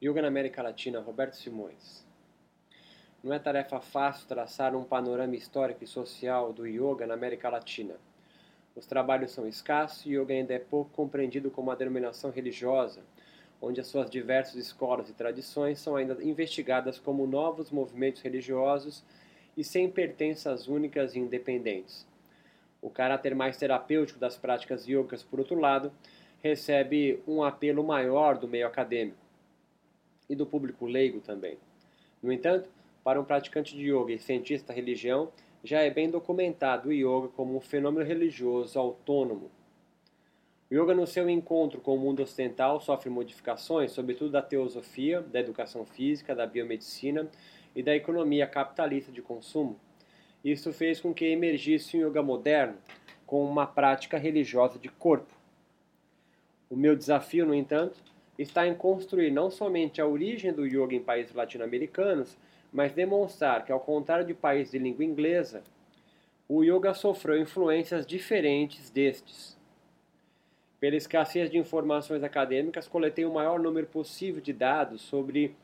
Yoga na América Latina, Roberto Simões. Não é tarefa fácil traçar um panorama histórico e social do yoga na América Latina. Os trabalhos são escassos e yoga ainda é pouco compreendido como uma denominação religiosa, onde as suas diversas escolas e tradições são ainda investigadas como novos movimentos religiosos e sem pertenças únicas e independentes. O caráter mais terapêutico das práticas yogas, por outro lado, recebe um apelo maior do meio acadêmico e do público leigo também. No entanto, para um praticante de yoga e cientista da religião, já é bem documentado o yoga como um fenômeno religioso autônomo. O yoga, no seu encontro com o mundo ocidental, sofre modificações, sobretudo da teosofia, da educação física, da biomedicina e da economia capitalista de consumo. Isso fez com que emergisse um yoga moderno, com uma prática religiosa de corpo. O meu desafio, no entanto, está em construir não somente a origem do yoga em países latino-americanos, mas demonstrar que, ao contrário de países de língua inglesa, o yoga sofreu influências diferentes destes. Pela escassez de informações acadêmicas, coletei o maior número possível de dados sobre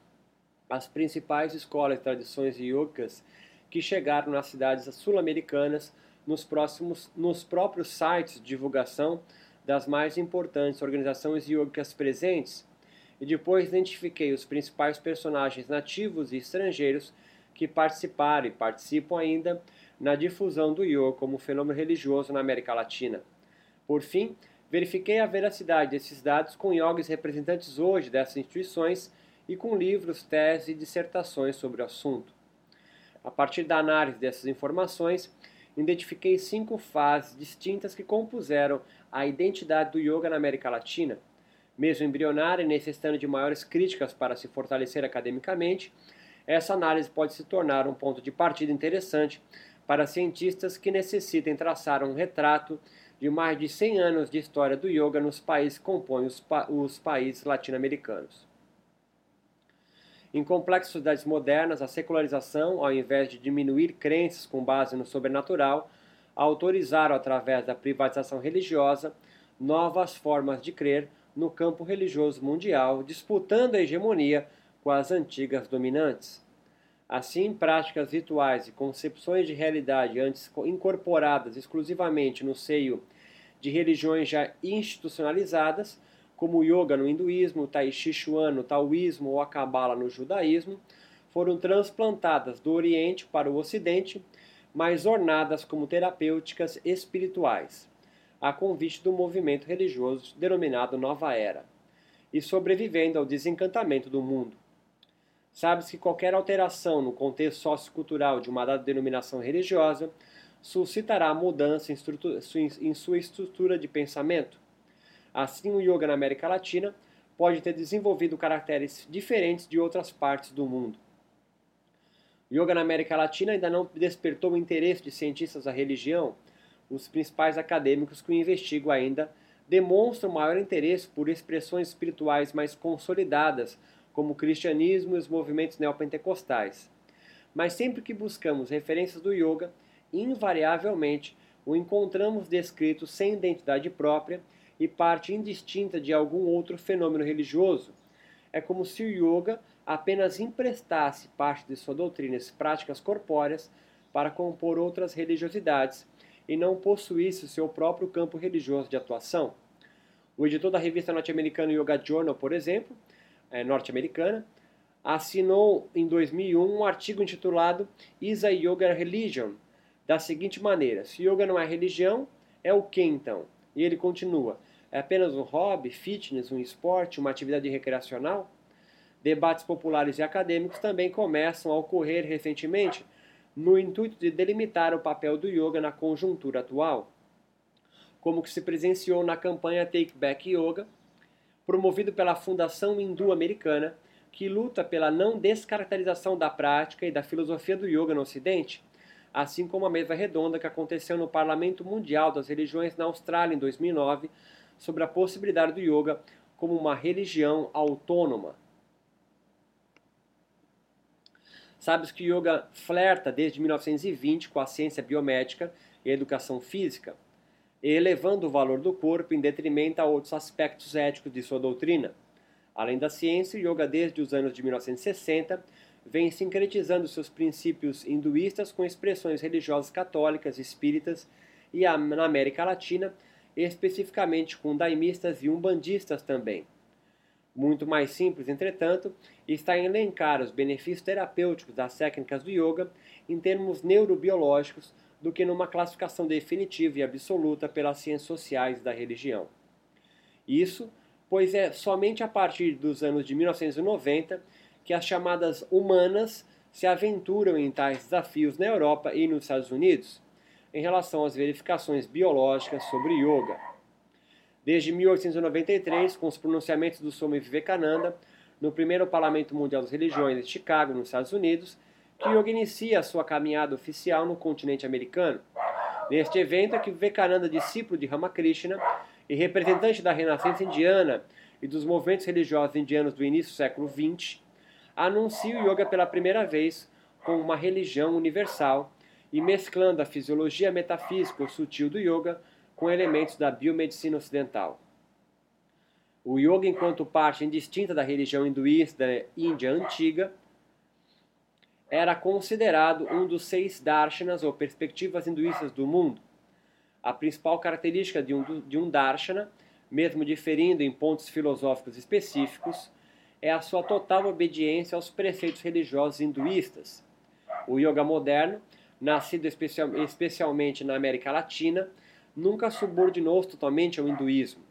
as principais escolas e tradições yogas que chegaram nas cidades sul-americanas nos, nos próprios sites de divulgação das mais importantes organizações yogicas presentes e depois identifiquei os principais personagens nativos e estrangeiros que participaram e participam ainda na difusão do yoga como fenômeno religioso na América Latina. Por fim, verifiquei a veracidade desses dados com yogis representantes hoje dessas instituições e com livros, teses e dissertações sobre o assunto. A partir da análise dessas informações, identifiquei cinco fases distintas que compuseram a identidade do yoga na América Latina. Mesmo embrionária e necessitando de maiores críticas para se fortalecer academicamente, essa análise pode se tornar um ponto de partida interessante para cientistas que necessitem traçar um retrato de mais de 100 anos de história do yoga nos países que compõem os, pa os países latino-americanos. Em complexas modernas, a secularização, ao invés de diminuir crenças com base no sobrenatural, autorizaram, através da privatização religiosa, novas formas de crer no campo religioso mundial, disputando a hegemonia com as antigas dominantes. Assim, práticas rituais e concepções de realidade antes incorporadas exclusivamente no seio de religiões já institucionalizadas como o yoga no hinduísmo, o tai chi chuan no taoísmo ou a cabala no judaísmo, foram transplantadas do Oriente para o Ocidente, mas ornadas como terapêuticas espirituais, a convite do movimento religioso denominado Nova Era, e sobrevivendo ao desencantamento do mundo. Sabe-se que qualquer alteração no contexto sociocultural de uma dada denominação religiosa suscitará mudança em sua estrutura de pensamento, Assim, o yoga na América Latina pode ter desenvolvido caracteres diferentes de outras partes do mundo. O yoga na América Latina ainda não despertou o interesse de cientistas da religião. Os principais acadêmicos que o investigam ainda demonstram maior interesse por expressões espirituais mais consolidadas, como o cristianismo e os movimentos neopentecostais. Mas sempre que buscamos referências do yoga, invariavelmente o encontramos descrito sem identidade própria e parte indistinta de algum outro fenômeno religioso. É como se o yoga apenas emprestasse parte de sua doutrina e práticas corpóreas para compor outras religiosidades e não possuísse o seu próprio campo religioso de atuação. O editor da revista norte-americana Yoga Journal, por exemplo, é, norte-americana, assinou em 2001 um artigo intitulado Is a Yoga Religion? Da seguinte maneira: se yoga não é religião, é o que então? E ele continua: é apenas um hobby, fitness, um esporte, uma atividade recreacional? Debates populares e acadêmicos também começam a ocorrer recentemente no intuito de delimitar o papel do yoga na conjuntura atual, como que se presenciou na campanha Take Back Yoga, promovido pela Fundação Hindu-Americana, que luta pela não descaracterização da prática e da filosofia do yoga no Ocidente, assim como a mesa redonda que aconteceu no Parlamento Mundial das Religiões na Austrália em 2009 sobre a possibilidade do yoga como uma religião autônoma. Sabes que o yoga flerta desde 1920 com a ciência biomédica e a educação física, elevando o valor do corpo em detrimento a outros aspectos éticos de sua doutrina. Além da ciência, o yoga desde os anos de 1960 vem sincretizando seus princípios hinduístas com expressões religiosas católicas, espíritas e na América Latina, especificamente com daimistas e umbandistas também. Muito mais simples, entretanto, está em elencar os benefícios terapêuticos das técnicas do yoga em termos neurobiológicos do que numa classificação definitiva e absoluta pelas ciências sociais da religião. Isso, pois é somente a partir dos anos de 1990 que as chamadas humanas se aventuram em tais desafios na Europa e nos Estados Unidos em relação às verificações biológicas sobre yoga. Desde 1893, com os pronunciamentos do Swami Vivekananda, no primeiro Parlamento Mundial das Religiões de Chicago, nos Estados Unidos, que yoga inicia sua caminhada oficial no continente americano. Neste evento é que Vivekananda, discípulo de Ramakrishna e representante da renascença indiana e dos movimentos religiosos indianos do início do século XX, anuncia o yoga pela primeira vez como uma religião universal e mesclando a fisiologia metafísica ou sutil do yoga com elementos da biomedicina ocidental. O yoga, enquanto parte indistinta da religião hinduísta da Índia antiga, era considerado um dos seis darshanas ou perspectivas hinduístas do mundo. A principal característica de um, de um darshana, mesmo diferindo em pontos filosóficos específicos, é a sua total obediência aos preceitos religiosos hinduístas. O yoga moderno, nascido especial, especialmente na América Latina, nunca subordinou-se totalmente ao hinduísmo.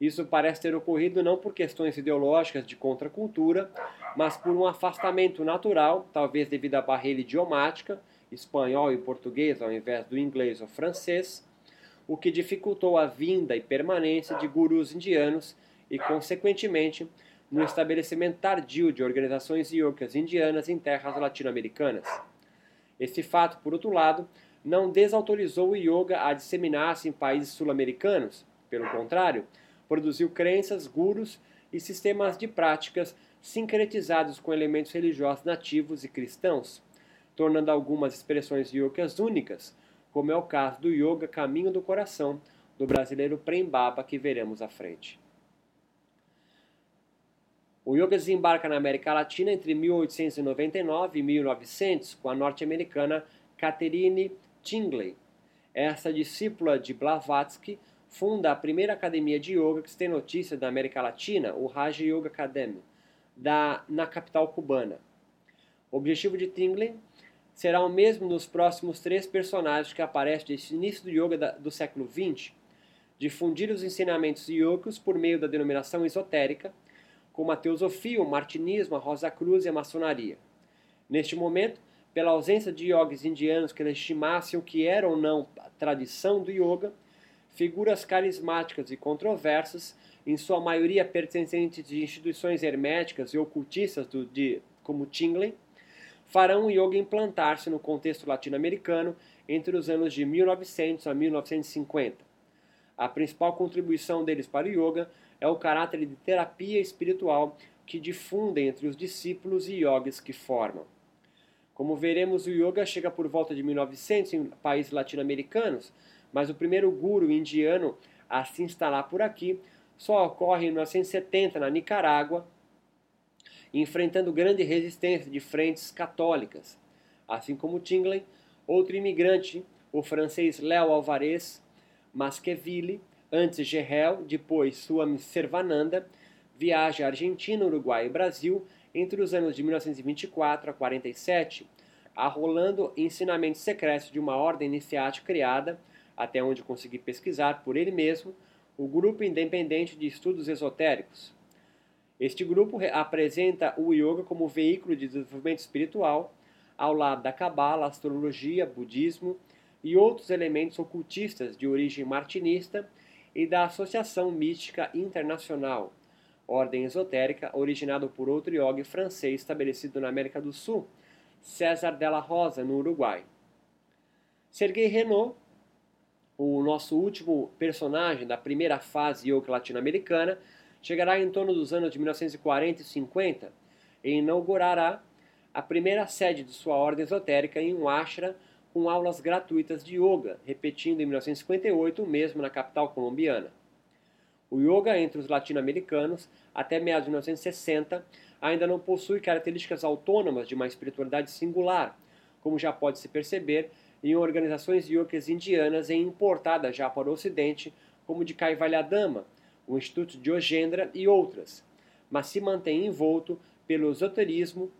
Isso parece ter ocorrido não por questões ideológicas de contracultura, mas por um afastamento natural, talvez devido à barreira idiomática, espanhol e português ao invés do inglês ou francês, o que dificultou a vinda e permanência de gurus indianos e, consequentemente, no estabelecimento tardio de organizações yogas indianas em terras latino-americanas. Esse fato, por outro lado, não desautorizou o yoga a disseminar-se em países sul-americanos. Pelo contrário, produziu crenças, gurus e sistemas de práticas sincretizados com elementos religiosos nativos e cristãos, tornando algumas expressões yogas únicas, como é o caso do Yoga Caminho do Coração, do brasileiro Prembaba, que veremos à frente. O yoga desembarca na América Latina entre 1899 e 1900 com a norte-americana Catherine Tingley. Essa discípula de Blavatsky funda a primeira academia de yoga que se tem notícia da América Latina, o Raja Yoga Academy, da, na capital cubana. O objetivo de Tingley será o mesmo dos próximos três personagens que aparecem desde o início do yoga da, do século XX, difundir os ensinamentos yogos por meio da denominação esotérica, como a teosofia, o martinismo, a Rosa Cruz e a maçonaria. Neste momento, pela ausência de yogis indianos que legitimassem o que era ou não a tradição do yoga, figuras carismáticas e controversas, em sua maioria pertencentes de instituições herméticas e ocultistas do, de, como Tingley, farão o yoga implantar-se no contexto latino-americano entre os anos de 1900 a 1950. A principal contribuição deles para o yoga é o caráter de terapia espiritual que difundem entre os discípulos e yogis que formam. Como veremos, o yoga chega por volta de 1900 em países latino-americanos, mas o primeiro guru indiano a se instalar por aqui só ocorre em 1970 na Nicarágua, enfrentando grande resistência de frentes católicas. Assim como Tingley, outro imigrante, o francês Léo Alvarez Masqueville, Antes Gerrel, depois Swami Servananda, viaja à Argentina, Uruguai e Brasil entre os anos de 1924 a 47, arrolando ensinamentos secretos de uma ordem iniciática criada, até onde consegui pesquisar por ele mesmo, o Grupo Independente de Estudos Esotéricos. Este grupo apresenta o yoga como veículo de desenvolvimento espiritual, ao lado da cabala, astrologia, budismo e outros elementos ocultistas de origem martinista e da Associação Mística Internacional, ordem esotérica originada por outro yogi francês estabelecido na América do Sul, César Della Rosa, no Uruguai. Sergei Renault, o nosso último personagem da primeira fase yoga latino-americana, chegará em torno dos anos de 1940 e 50 e inaugurará a primeira sede de sua ordem esotérica em um ashram com aulas gratuitas de yoga, repetindo em 1958 o mesmo na capital colombiana. O yoga entre os latino-americanos, até meados de 1960, ainda não possui características autônomas de uma espiritualidade singular, como já pode se perceber em organizações yogas indianas e importadas já para o Ocidente, como de Kaivalyadama, o Instituto de Ogendra e outras, mas se mantém envolto pelo esoterismo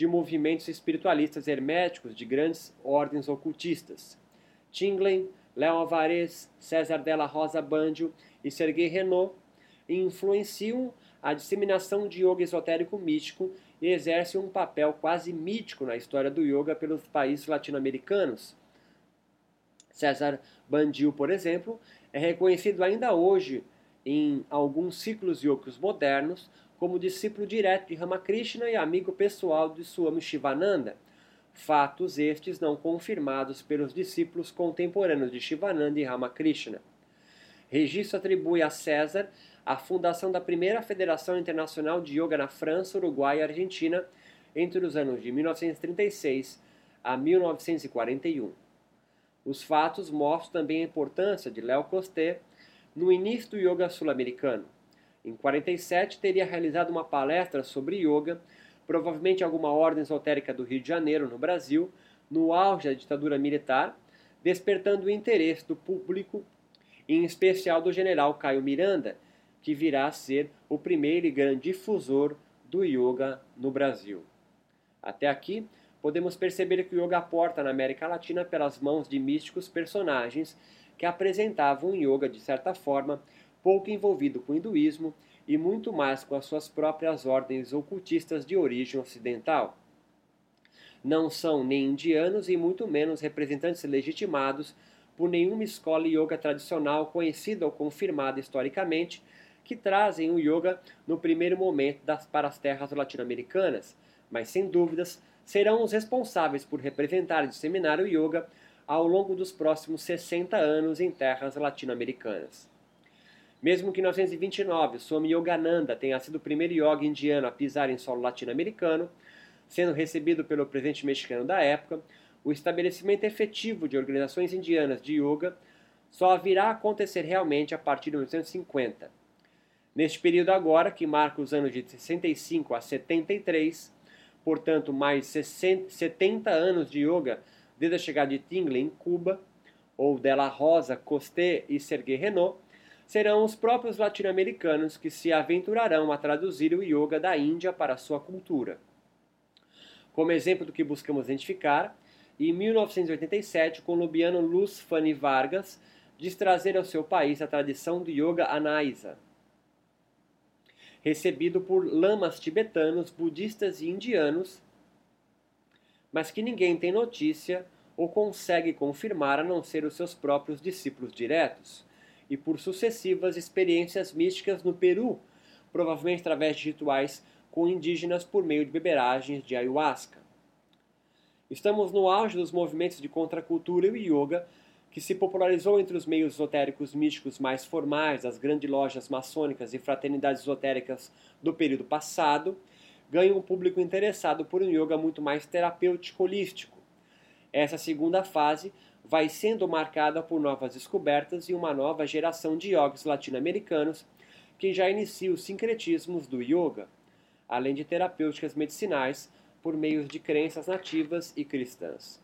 de movimentos espiritualistas herméticos de grandes ordens ocultistas. Tinglen, Léo Alvarez, César Della Rosa Bandio e Sergei Renault influenciam a disseminação de yoga esotérico místico e exercem um papel quase mítico na história do yoga pelos países latino-americanos. César Bandio, por exemplo, é reconhecido ainda hoje em alguns ciclos yogis modernos como discípulo direto de Ramakrishna e amigo pessoal de Swami Shivananda, fatos estes não confirmados pelos discípulos contemporâneos de Shivananda e Ramakrishna. Registro atribui a César a fundação da primeira Federação Internacional de Yoga na França, Uruguai e Argentina entre os anos de 1936 a 1941. Os fatos mostram também a importância de Léo Costé no início do yoga sul-americano. Em 47 teria realizado uma palestra sobre yoga, provavelmente alguma ordem esotérica do Rio de Janeiro, no Brasil, no auge da ditadura militar, despertando o interesse do público, em especial do general Caio Miranda, que virá a ser o primeiro e grande difusor do yoga no Brasil. Até aqui, podemos perceber que o yoga aporta na América Latina pelas mãos de místicos personagens que apresentavam um yoga, de certa forma, pouco envolvido com o hinduísmo e muito mais com as suas próprias ordens ocultistas de origem ocidental. Não são nem indianos e muito menos representantes legitimados por nenhuma escola yoga tradicional conhecida ou confirmada historicamente que trazem o yoga no primeiro momento das, para as terras latino-americanas, mas sem dúvidas serão os responsáveis por representar e disseminar o yoga ao longo dos próximos 60 anos em terras latino-americanas. Mesmo que em 1929 Swami Yogananda tenha sido o primeiro yoga indiano a pisar em solo latino-americano, sendo recebido pelo presidente mexicano da época, o estabelecimento efetivo de organizações indianas de yoga só virá a acontecer realmente a partir de 1950. Neste período agora, que marca os anos de 65 a 73, portanto mais 60, 70 anos de yoga desde a chegada de Tingley em Cuba, ou Della Rosa, Costé e Sergei Renault, serão os próprios latino-americanos que se aventurarão a traduzir o yoga da Índia para sua cultura. Como exemplo do que buscamos identificar, em 1987, o colombiano Luz Fanny Vargas diz trazer ao seu país a tradição do yoga Anaisa, recebido por lamas tibetanos, budistas e indianos, mas que ninguém tem notícia ou consegue confirmar a não ser os seus próprios discípulos diretos e por sucessivas experiências místicas no Peru, provavelmente através de rituais com indígenas por meio de beberagens de ayahuasca. Estamos no auge dos movimentos de contracultura e yoga, que se popularizou entre os meios esotéricos místicos mais formais, as grandes lojas maçônicas e fraternidades esotéricas do período passado, ganha um público interessado por um yoga muito mais terapêutico holístico. Essa segunda fase vai sendo marcada por novas descobertas e uma nova geração de yogis latino-americanos que já inicia os sincretismos do yoga, além de terapêuticas medicinais por meio de crenças nativas e cristãs.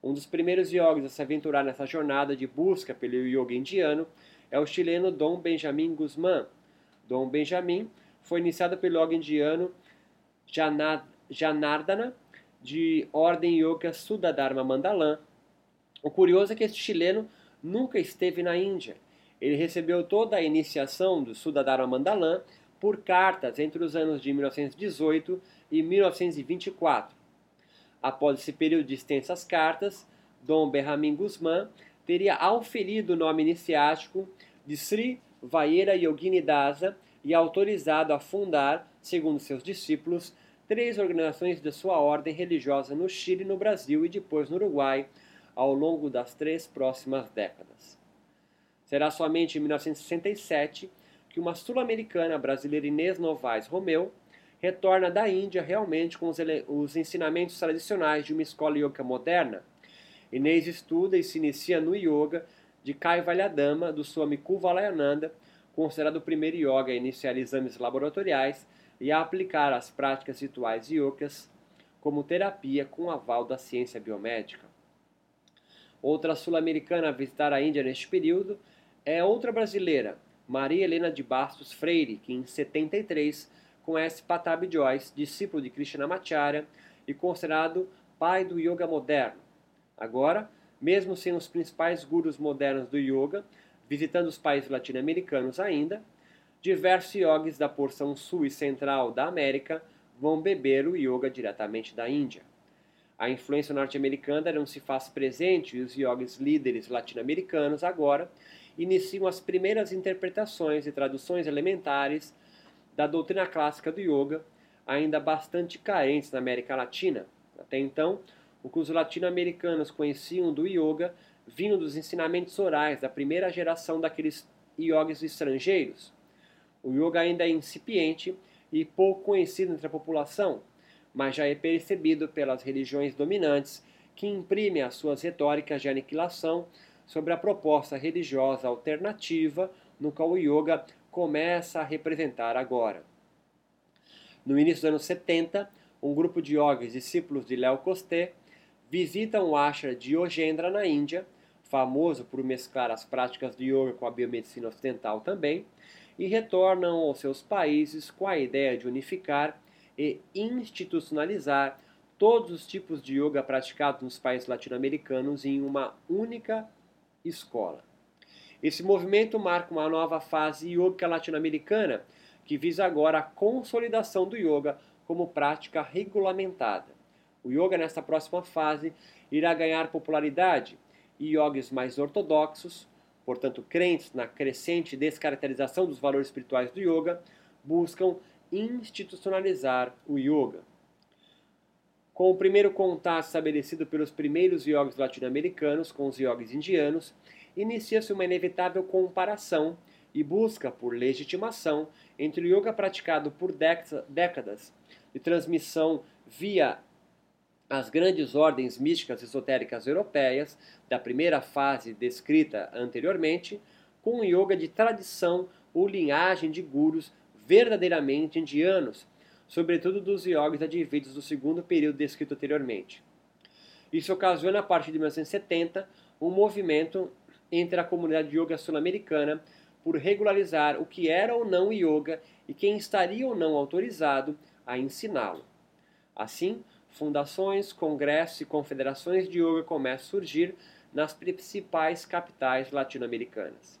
Um dos primeiros yogis a se aventurar nessa jornada de busca pelo yoga indiano é o chileno Dom Benjamin Guzmán. Dom Benjamin foi iniciado pelo yoga indiano Janardana, de ordem yoga Sudadharma Mandalam, o curioso é que este chileno nunca esteve na Índia. Ele recebeu toda a iniciação do Sudadharma Mandalam por cartas entre os anos de 1918 e 1924. Após esse período de extensas cartas, Dom Berramin Guzmán teria auferido o nome iniciático de Sri Vayera Yogini Dasa e autorizado a fundar, segundo seus discípulos, três organizações de sua ordem religiosa no Chile, no Brasil e depois no Uruguai, ao longo das três próximas décadas. Será somente em 1967 que uma sul-americana brasileira Inês Novaes Romeu retorna da Índia realmente com os, os ensinamentos tradicionais de uma escola yoga moderna. Inês estuda e se inicia no yoga de Kaivalyadama, do Swami Kuvalayananda, considerado o primeiro yoga a iniciar exames laboratoriais e a aplicar as práticas rituais yogas como terapia com aval da ciência biomédica. Outra sul-americana a visitar a Índia neste período é outra brasileira, Maria Helena de Bastos Freire, que em 73 conhece Patabi Joyce, discípulo de Krishnamacharya e considerado pai do yoga moderno. Agora, mesmo sem os principais gurus modernos do yoga, visitando os países latino-americanos ainda, diversos yogis da porção sul e central da América vão beber o yoga diretamente da Índia. A influência norte-americana não se faz presente e os yogis líderes latino-americanos agora iniciam as primeiras interpretações e traduções elementares da doutrina clássica do yoga, ainda bastante carentes na América Latina. Até então, o que os latino-americanos conheciam do yoga vinham dos ensinamentos orais da primeira geração daqueles yogis estrangeiros. O yoga ainda é incipiente e pouco conhecido entre a população, mas já é percebido pelas religiões dominantes que imprimem as suas retóricas de aniquilação sobre a proposta religiosa alternativa no qual o yoga começa a representar agora. No início dos anos 70, um grupo de yogis discípulos de Léo Costé visitam o ashram de Yogendra na Índia, famoso por mesclar as práticas de yoga com a biomedicina ocidental também, e retornam aos seus países com a ideia de unificar e institucionalizar todos os tipos de yoga praticados nos países latino-americanos em uma única escola. Esse movimento marca uma nova fase yoga latino-americana que visa agora a consolidação do yoga como prática regulamentada. O yoga nesta próxima fase irá ganhar popularidade e yogis mais ortodoxos, portanto crentes na crescente descaracterização dos valores espirituais do yoga, buscam institucionalizar o yoga. Com o primeiro contato estabelecido pelos primeiros yogis latino-americanos com os yogis indianos, inicia-se uma inevitável comparação e busca por legitimação entre o yoga praticado por décadas de transmissão via as grandes ordens místicas esotéricas europeias da primeira fase descrita anteriormente, com o yoga de tradição ou linhagem de gurus verdadeiramente indianos, sobretudo dos yogis advindos do segundo período descrito anteriormente. Isso ocasiona, a partir de 1970, um movimento entre a comunidade yoga sul-americana por regularizar o que era ou não yoga e quem estaria ou não autorizado a ensiná-lo. Assim, fundações, congressos e confederações de yoga começam a surgir nas principais capitais latino-americanas.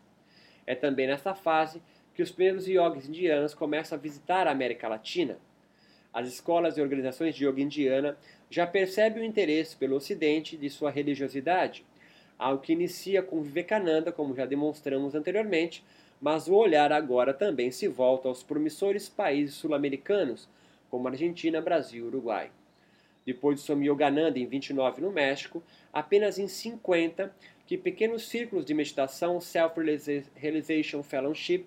É também nesta fase que os primeiros yogis indianos começam a visitar a América Latina. As escolas e organizações de yoga indiana já percebem o interesse pelo Ocidente de sua religiosidade algo que inicia com Vivekananda, como já demonstramos anteriormente, mas o olhar agora também se volta aos promissores países sul-americanos, como Argentina, Brasil e Uruguai. Depois de Swami Yogananda em 29 no México, apenas em 50 que pequenos círculos de meditação Self-Realization Fellowship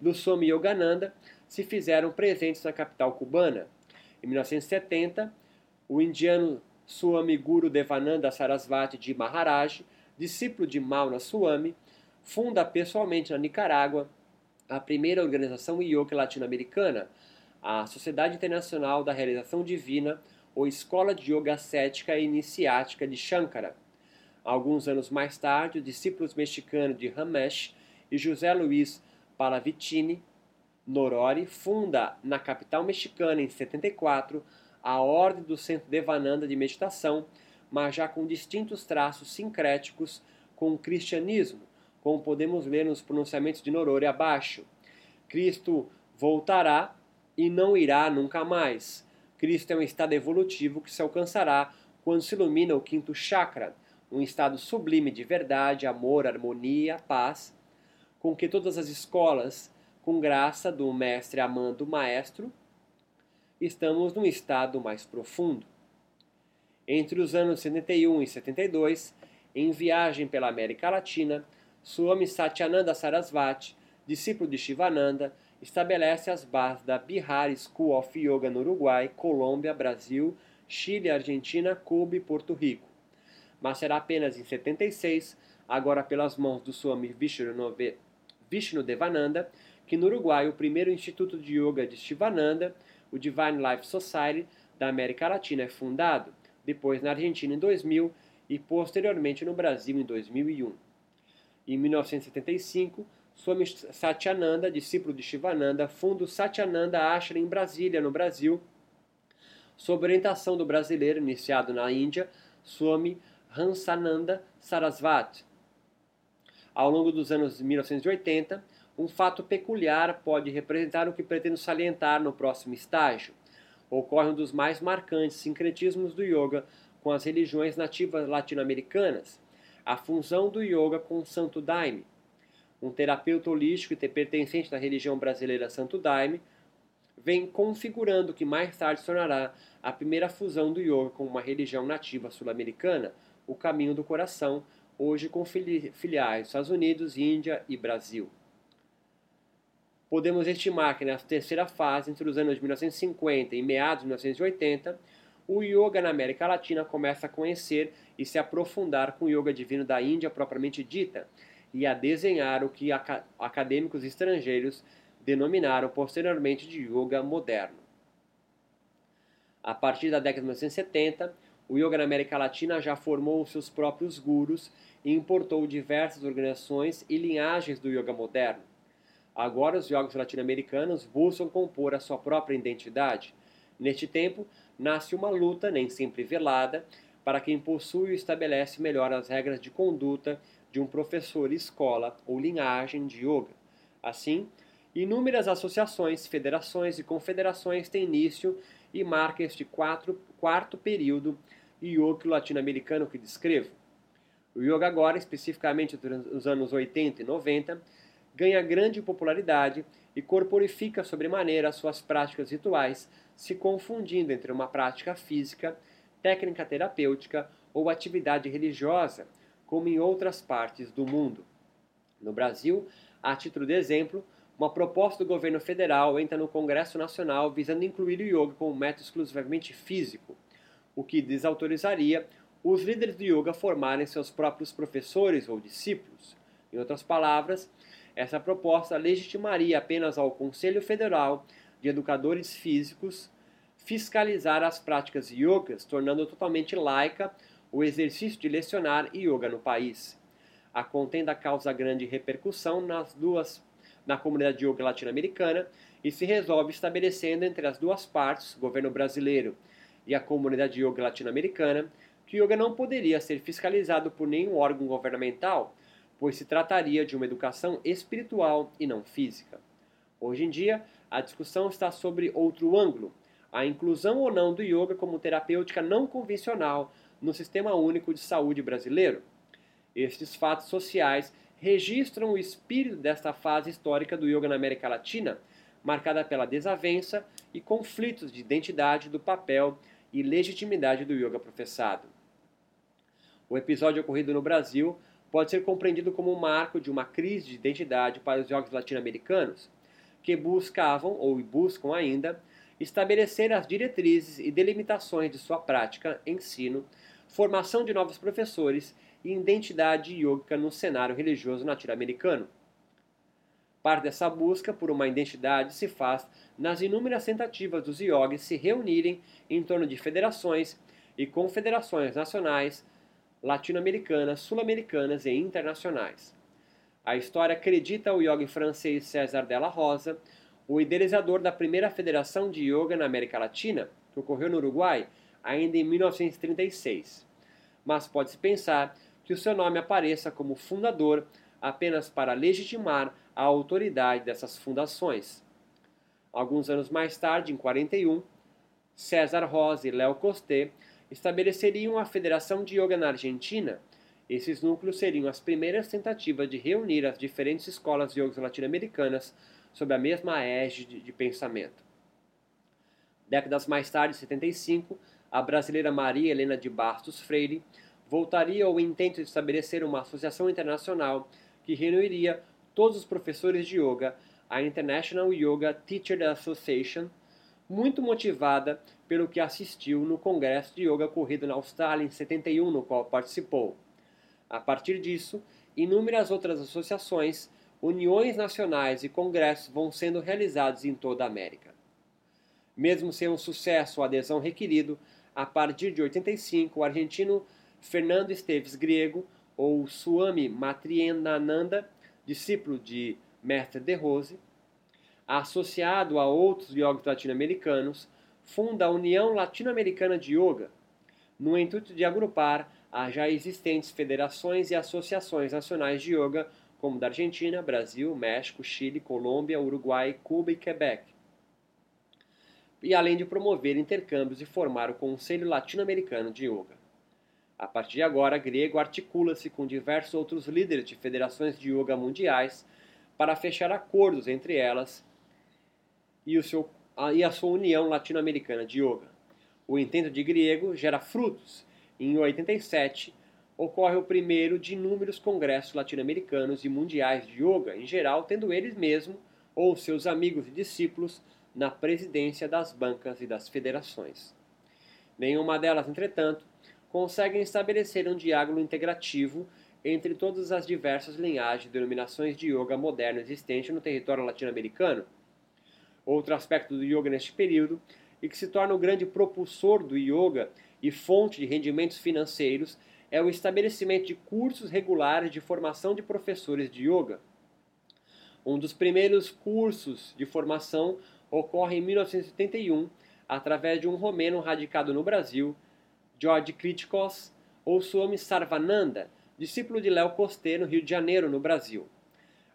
do Swami Yogananda se fizeram presentes na capital cubana. Em 1970, o indiano Swami Guru Devananda Sarasvati de Maharaj discípulo de Mauna Swami, funda pessoalmente na Nicarágua a primeira organização yoga latino-americana, a Sociedade Internacional da Realização Divina, ou Escola de Yoga Ascética e Iniciática de Shankara. Alguns anos mais tarde, os discípulos mexicanos de Ramesh e José Luiz Palavitini Norori funda na capital mexicana em 74 a Ordem do Centro Devananda de Meditação, mas já com distintos traços sincréticos com o cristianismo, como podemos ler nos pronunciamentos de Norori abaixo. Cristo voltará e não irá nunca mais. Cristo é um estado evolutivo que se alcançará quando se ilumina o quinto chakra, um estado sublime de verdade, amor, harmonia, paz, com que todas as escolas, com graça do mestre amando o maestro, estamos num estado mais profundo. Entre os anos 71 e 72, em viagem pela América Latina, Swami Satyananda Sarasvati, discípulo de Shivananda, estabelece as bases da Bihar School of Yoga no Uruguai, Colômbia, Brasil, Chile, Argentina, Cuba e Porto Rico. Mas será apenas em 76, agora pelas mãos do Swami Vishnu, Devananda, que no Uruguai o primeiro Instituto de Yoga de Shivananda, o Divine Life Society da América Latina, é fundado, depois na Argentina em 2000 e posteriormente no Brasil em 2001. Em 1975, Swami Satyananda, discípulo de Shivananda, funda o Satyananda Ashram em Brasília, no Brasil, sob orientação do brasileiro iniciado na Índia, Swami Hansananda Sarasvati. Ao longo dos anos 1980, um fato peculiar pode representar o que pretendo salientar no próximo estágio. Ocorre um dos mais marcantes sincretismos do yoga com as religiões nativas latino-americanas, a fusão do yoga com o Santo Daime. Um terapeuta holístico e pertencente da religião brasileira Santo Daime vem configurando o que mais tarde se tornará a primeira fusão do yoga com uma religião nativa sul-americana, o caminho do coração, hoje com filiais Estados Unidos, Índia e Brasil. Podemos estimar que nessa terceira fase, entre os anos 1950 e meados de 1980, o yoga na América Latina começa a conhecer e se aprofundar com o yoga divino da Índia propriamente dita, e a desenhar o que acadêmicos estrangeiros denominaram posteriormente de yoga moderno. A partir da década de 1970, o yoga na América Latina já formou seus próprios gurus e importou diversas organizações e linhagens do yoga moderno. Agora, os yogis latino-americanos buscam compor a sua própria identidade. Neste tempo, nasce uma luta, nem sempre velada, para quem possui e estabelece melhor as regras de conduta de um professor escola ou linhagem de yoga. Assim, inúmeras associações, federações e confederações têm início e marca este quatro, quarto período yoga latino-americano que descrevo. O yoga agora, especificamente nos anos 80 e 90, ganha grande popularidade e corporifica sobremaneira as suas práticas rituais, se confundindo entre uma prática física, técnica terapêutica ou atividade religiosa, como em outras partes do mundo. No Brasil, a título de exemplo, uma proposta do governo federal entra no Congresso Nacional visando incluir o yoga como método exclusivamente físico, o que desautorizaria os líderes do yoga formarem seus próprios professores ou discípulos. Em outras palavras, essa proposta legitimaria apenas ao Conselho Federal de Educadores Físicos fiscalizar as práticas yogas, tornando totalmente laica o exercício de lecionar yoga no país. A contenda causa grande repercussão nas duas na comunidade yoga latino-americana e se resolve estabelecendo entre as duas partes, governo brasileiro e a comunidade yoga latino-americana, que o yoga não poderia ser fiscalizado por nenhum órgão governamental, pois se trataria de uma educação espiritual e não física. Hoje em dia, a discussão está sobre outro ângulo, a inclusão ou não do yoga como terapêutica não convencional no Sistema Único de Saúde brasileiro. Estes fatos sociais registram o espírito desta fase histórica do yoga na América Latina, marcada pela desavença e conflitos de identidade do papel e legitimidade do yoga professado. O episódio ocorrido no Brasil pode ser compreendido como um marco de uma crise de identidade para os yogis latino-americanos, que buscavam, ou buscam ainda, estabelecer as diretrizes e delimitações de sua prática, ensino, formação de novos professores e identidade yoga no cenário religioso latino-americano. Parte dessa busca por uma identidade se faz nas inúmeras tentativas dos yogis se reunirem em torno de federações e confederações nacionais, latino-americanas, sul-americanas e internacionais. A história acredita ao yogi francês César Della Rosa, o idealizador da primeira federação de yoga na América Latina, que ocorreu no Uruguai ainda em 1936. Mas pode-se pensar que o seu nome apareça como fundador apenas para legitimar a autoridade dessas fundações. Alguns anos mais tarde, em 41, César Rosa e Léo Costé estabeleceriam a Federação de Yoga na Argentina. Esses núcleos seriam as primeiras tentativas de reunir as diferentes escolas de yoga latino-americanas sob a mesma égide de pensamento. Décadas mais tarde, em 75, a brasileira Maria Helena de Bastos Freire voltaria ao intento de estabelecer uma associação internacional que reuniria todos os professores de yoga, a International Yoga Teacher Association, muito motivada pelo que assistiu no Congresso de Yoga ocorrido na Austrália em 71, no qual participou. A partir disso, inúmeras outras associações uniões nacionais e congressos vão sendo realizados em toda a América. Mesmo sem um sucesso ou adesão requerido, a partir de 85, o argentino Fernando Esteves Griego, ou Swami Matrienananda, discípulo de Mestre de Rose, associado a outros yogis latino-americanos, funda a União Latino-Americana de Yoga, no intuito de agrupar as já existentes federações e associações nacionais de yoga, como da Argentina, Brasil, México, Chile, Colômbia, Uruguai, Cuba e Quebec. E além de promover intercâmbios e formar o Conselho Latino-Americano de Yoga. A partir de agora, Grego articula-se com diversos outros líderes de federações de yoga mundiais para fechar acordos entre elas e, o seu, e a sua União Latino-Americana de Yoga. O intento de Griego gera frutos. Em 87, ocorre o primeiro de inúmeros congressos latino-americanos e mundiais de yoga, em geral tendo eles mesmos ou seus amigos e discípulos na presidência das bancas e das federações. Nenhuma delas, entretanto, conseguem estabelecer um diálogo integrativo entre todas as diversas linhagens e denominações de yoga moderno existentes no território latino-americano. Outro aspecto do yoga neste período e que se torna o grande propulsor do yoga e fonte de rendimentos financeiros é o estabelecimento de cursos regulares de formação de professores de yoga. Um dos primeiros cursos de formação ocorre em 1971, através de um romeno radicado no Brasil, George Kritikos, ou Swami Sarvananda, discípulo de Léo Costé no Rio de Janeiro, no Brasil.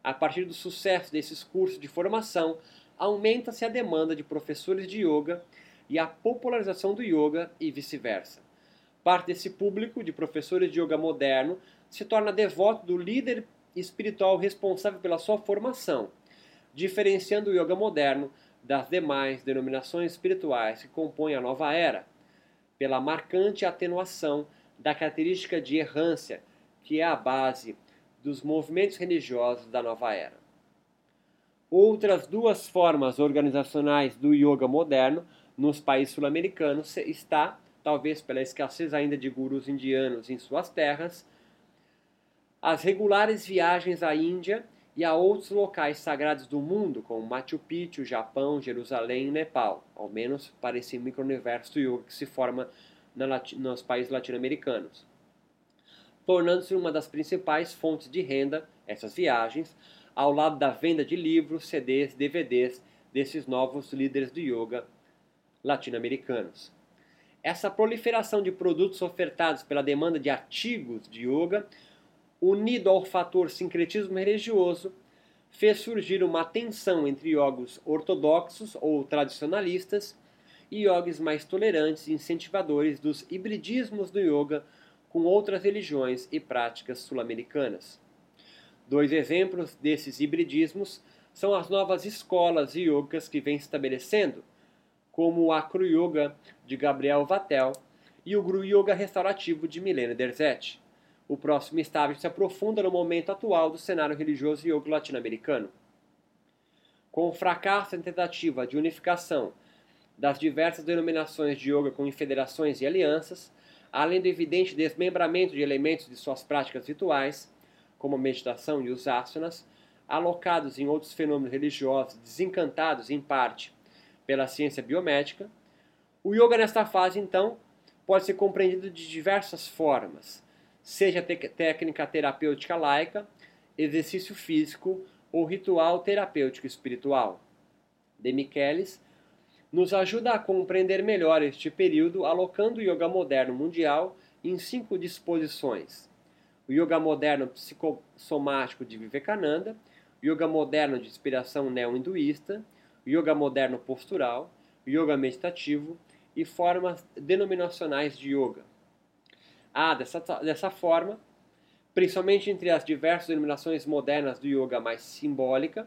A partir do sucesso desses cursos de formação, aumenta-se a demanda de professores de yoga e a popularização do yoga e vice-versa. Parte desse público de professores de yoga moderno se torna devoto do líder espiritual responsável pela sua formação, diferenciando o yoga moderno das demais denominações espirituais que compõem a nova era, pela marcante atenuação da característica de errância, que é a base dos movimentos religiosos da nova era. Outras duas formas organizacionais do yoga moderno nos países sul-americanos está, talvez pela escassez ainda de gurus indianos em suas terras, as regulares viagens à Índia e a outros locais sagrados do mundo, como Machu Picchu, Japão, Jerusalém e Nepal, ao menos para esse micro-universo do yoga que se forma nos países latino-americanos. Tornando-se uma das principais fontes de renda, essas viagens, ao lado da venda de livros, CDs, DVDs desses novos líderes do yoga latino-americanos. Essa proliferação de produtos ofertados pela demanda de artigos de yoga, unido ao fator sincretismo religioso, fez surgir uma tensão entre yogis ortodoxos ou tradicionalistas e yogis mais tolerantes e incentivadores dos hibridismos do yoga com outras religiões e práticas sul-americanas. Dois exemplos desses hibridismos são as novas escolas yogas que vem estabelecendo, como o Acro Yoga de Gabriel Vatel e o Gru Yoga restaurativo de Milena Derzete. O próximo estágio se aprofunda no momento atual do cenário religioso yoga latino-americano. Com o fracasso da tentativa de unificação das diversas denominações de yoga com federações e alianças, além do evidente desmembramento de elementos de suas práticas rituais, como a meditação e os asanas, alocados em outros fenômenos religiosos desencantados em parte pela ciência biomédica. O yoga nesta fase, então, pode ser compreendido de diversas formas, seja técnica terapêutica laica, exercício físico ou ritual terapêutico espiritual. De Michelis nos ajuda a compreender melhor este período alocando o yoga moderno mundial em cinco disposições. O yoga moderno psicossomático de Vivekananda, yoga moderno de inspiração neo-hinduísta, yoga moderno postural, yoga meditativo e formas denominacionais de yoga. Há, dessa, dessa forma, principalmente entre as diversas denominações modernas do yoga mais simbólica,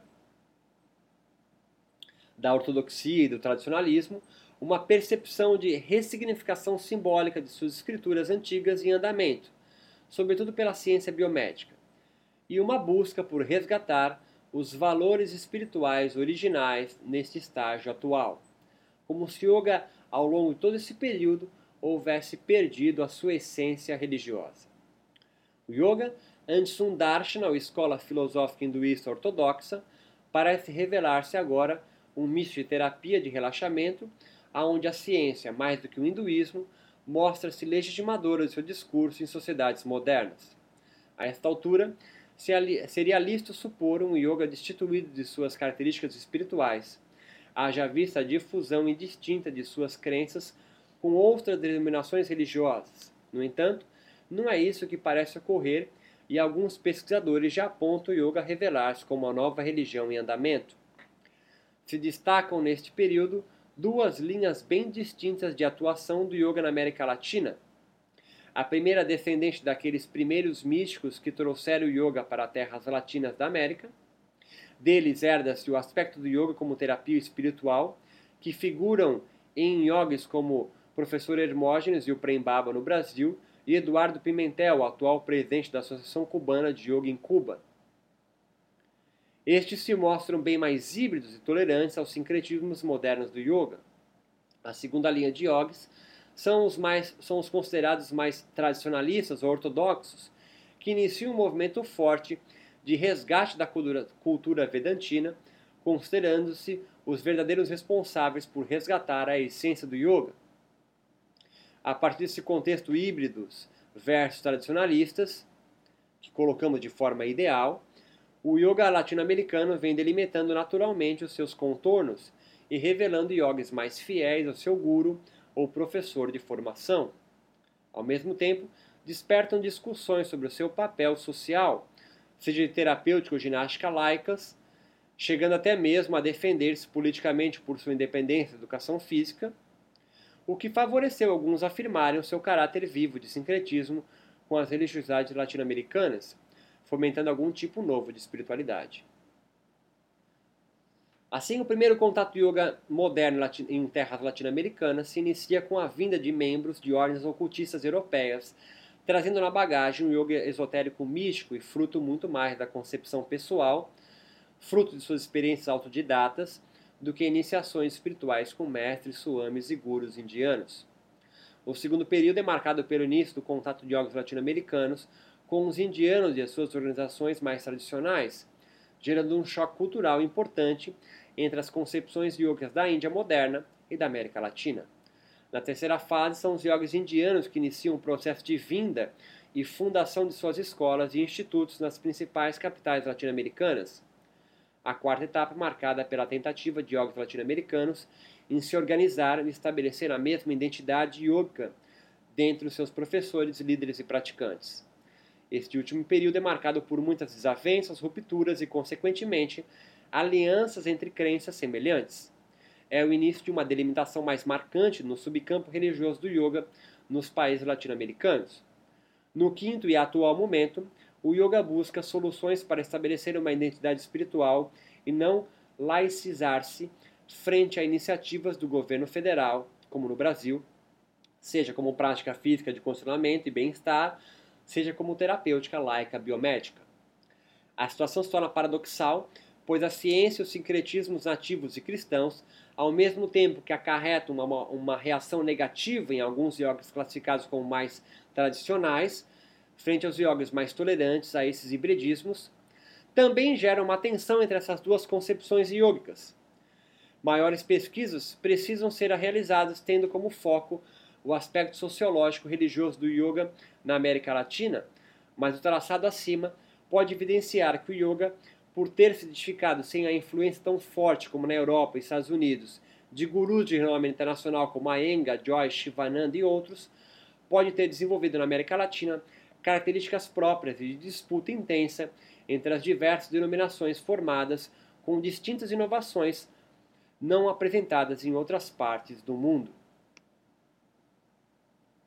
da ortodoxia e do tradicionalismo, uma percepção de ressignificação simbólica de suas escrituras antigas em andamento, sobretudo pela ciência biomédica, e uma busca por resgatar os valores espirituais originais neste estágio atual, como se Yoga, ao longo de todo esse período, houvesse perdido a sua essência religiosa. O Yoga Ansun Darshana, ou escola filosófica hinduísta ortodoxa, parece revelar-se agora um misto de terapia de relaxamento, aonde a ciência, mais do que o hinduísmo, mostra-se legitimadora de seu discurso em sociedades modernas. A esta altura, seria lícito supor um yoga destituído de suas características espirituais, haja vista a difusão indistinta de suas crenças com outras denominações religiosas. No entanto, não é isso que parece ocorrer e alguns pesquisadores já apontam o yoga revelar-se como uma nova religião em andamento. Se destacam neste período duas linhas bem distintas de atuação do yoga na América Latina. A primeira descendente daqueles primeiros místicos que trouxeram o yoga para as terras latinas da América. Deles herda-se o aspecto do yoga como terapia espiritual, que figuram em yogis como professor Hermógenes e o Prem Baba no Brasil, e Eduardo Pimentel, atual presidente da Associação Cubana de Yoga em Cuba. Estes se mostram bem mais híbridos e tolerantes aos sincretismos modernos do yoga. A segunda linha de yogis são os, mais, são os considerados mais tradicionalistas ou ortodoxos, que iniciam um movimento forte de resgate da cultura, cultura vedantina, considerando-se os verdadeiros responsáveis por resgatar a essência do yoga. A partir desse contexto híbridos versus tradicionalistas, que colocamos de forma ideal, o yoga latino-americano vem delimitando naturalmente os seus contornos e revelando yogis mais fiéis ao seu guru ou professor de formação. Ao mesmo tempo, despertam discussões sobre o seu papel social, seja de terapêutico ou ginástica laicas, chegando até mesmo a defender-se politicamente por sua independência de educação física, o que favoreceu alguns afirmarem o seu caráter vivo de sincretismo com as religiosidades latino-americanas, fomentando algum tipo novo de espiritualidade. Assim, o primeiro contato yoga moderno em terras latino-americanas se inicia com a vinda de membros de ordens ocultistas europeias, trazendo na bagagem um yoga esotérico místico e fruto muito mais da concepção pessoal, fruto de suas experiências autodidatas, do que iniciações espirituais com mestres, suamis e gurus indianos. O segundo período é marcado pelo início do contato de yogis latino-americanos com os indianos e as suas organizações mais tradicionais, gerando um choque cultural importante entre as concepções yogas da Índia moderna e da América Latina. Na terceira fase são os yogis indianos que iniciam o processo de vinda e fundação de suas escolas e institutos nas principais capitais latino-americanas. A quarta etapa marcada pela tentativa de yogis latino-americanos em se organizar e estabelecer a mesma identidade yoga dentre os seus professores, líderes e praticantes. Este último período é marcado por muitas desavenças, rupturas e, consequentemente, alianças entre crenças semelhantes. É o início de uma delimitação mais marcante no subcampo religioso do yoga nos países latino-americanos. No quinto e atual momento, o yoga busca soluções para estabelecer uma identidade espiritual e não laicizar-se frente a iniciativas do governo federal, como no Brasil, seja como prática física de condicionamento e bem-estar, seja como terapêutica laica biomédica. A situação se torna paradoxal, pois a ciência e os sincretismos nativos e cristãos, ao mesmo tempo que acarretam uma, uma reação negativa em alguns yogis classificados como mais tradicionais, frente aos yogis mais tolerantes a esses hibridismos, também geram uma tensão entre essas duas concepções yogicas. Maiores pesquisas precisam ser realizadas tendo como foco o aspecto sociológico religioso do yoga na América Latina, mas o traçado acima pode evidenciar que o yoga, por ter se identificado sem a influência tão forte como na Europa e Estados Unidos de gurus de renome internacional como Aenga, Joyce, Shivananda e outros, pode ter desenvolvido na América Latina características próprias de disputa intensa entre as diversas denominações formadas com distintas inovações não apresentadas em outras partes do mundo.